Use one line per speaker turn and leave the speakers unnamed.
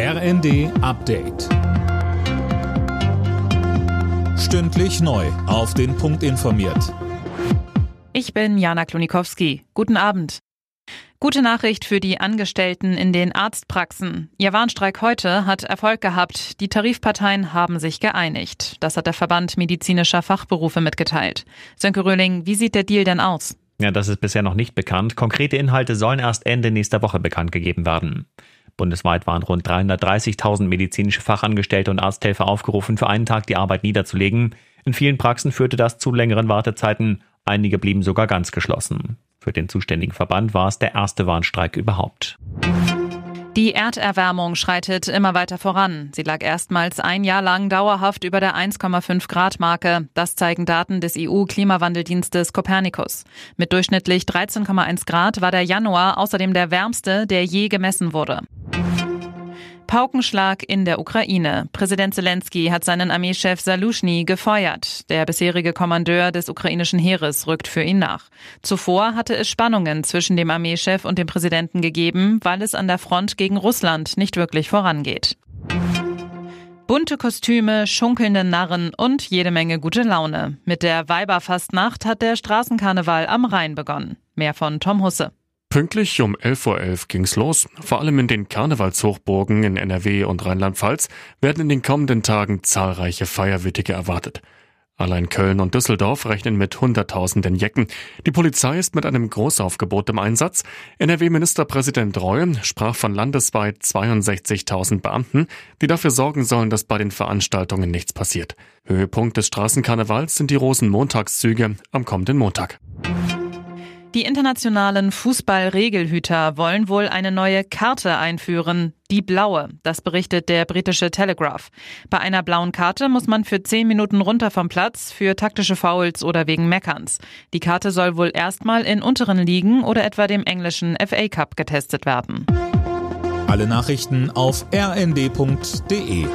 RND Update. Stündlich neu. Auf den Punkt informiert.
Ich bin Jana Klonikowski. Guten Abend. Gute Nachricht für die Angestellten in den Arztpraxen. Ihr Warnstreik heute hat Erfolg gehabt. Die Tarifparteien haben sich geeinigt. Das hat der Verband medizinischer Fachberufe mitgeteilt. Sönke Röhling, wie sieht der Deal denn aus?
Ja, das ist bisher noch nicht bekannt. Konkrete Inhalte sollen erst Ende nächster Woche bekannt gegeben werden. Bundesweit waren rund 330.000 medizinische Fachangestellte und Arzthelfer aufgerufen, für einen Tag die Arbeit niederzulegen. In vielen Praxen führte das zu längeren Wartezeiten. Einige blieben sogar ganz geschlossen. Für den zuständigen Verband war es der erste Warnstreik überhaupt.
Die Erderwärmung schreitet immer weiter voran. Sie lag erstmals ein Jahr lang dauerhaft über der 1,5 Grad Marke. Das zeigen Daten des EU-Klimawandeldienstes Copernicus. Mit durchschnittlich 13,1 Grad war der Januar außerdem der wärmste, der je gemessen wurde. Paukenschlag in der Ukraine. Präsident Zelensky hat seinen Armeechef Salushny gefeuert. Der bisherige Kommandeur des ukrainischen Heeres rückt für ihn nach. Zuvor hatte es Spannungen zwischen dem Armeechef und dem Präsidenten gegeben, weil es an der Front gegen Russland nicht wirklich vorangeht. Bunte Kostüme, schunkelnde Narren und jede Menge gute Laune. Mit der Weiberfastnacht hat der Straßenkarneval am Rhein begonnen. Mehr von Tom Husse.
Pünktlich um 11.11 Uhr .11 ging's los. Vor allem in den Karnevalshochburgen in NRW und Rheinland-Pfalz werden in den kommenden Tagen zahlreiche Feierwütige erwartet. Allein Köln und Düsseldorf rechnen mit Hunderttausenden Jecken. Die Polizei ist mit einem Großaufgebot im Einsatz. NRW-Ministerpräsident Reul sprach von landesweit 62.000 Beamten, die dafür sorgen sollen, dass bei den Veranstaltungen nichts passiert. Höhepunkt des Straßenkarnevals sind die Rosenmontagszüge am kommenden Montag.
Die internationalen Fußballregelhüter wollen wohl eine neue Karte einführen, die blaue. Das berichtet der britische Telegraph. Bei einer blauen Karte muss man für zehn Minuten runter vom Platz für taktische Fouls oder wegen Meckerns. Die Karte soll wohl erstmal in unteren Ligen oder etwa dem englischen FA Cup getestet werden.
Alle Nachrichten auf rnd.de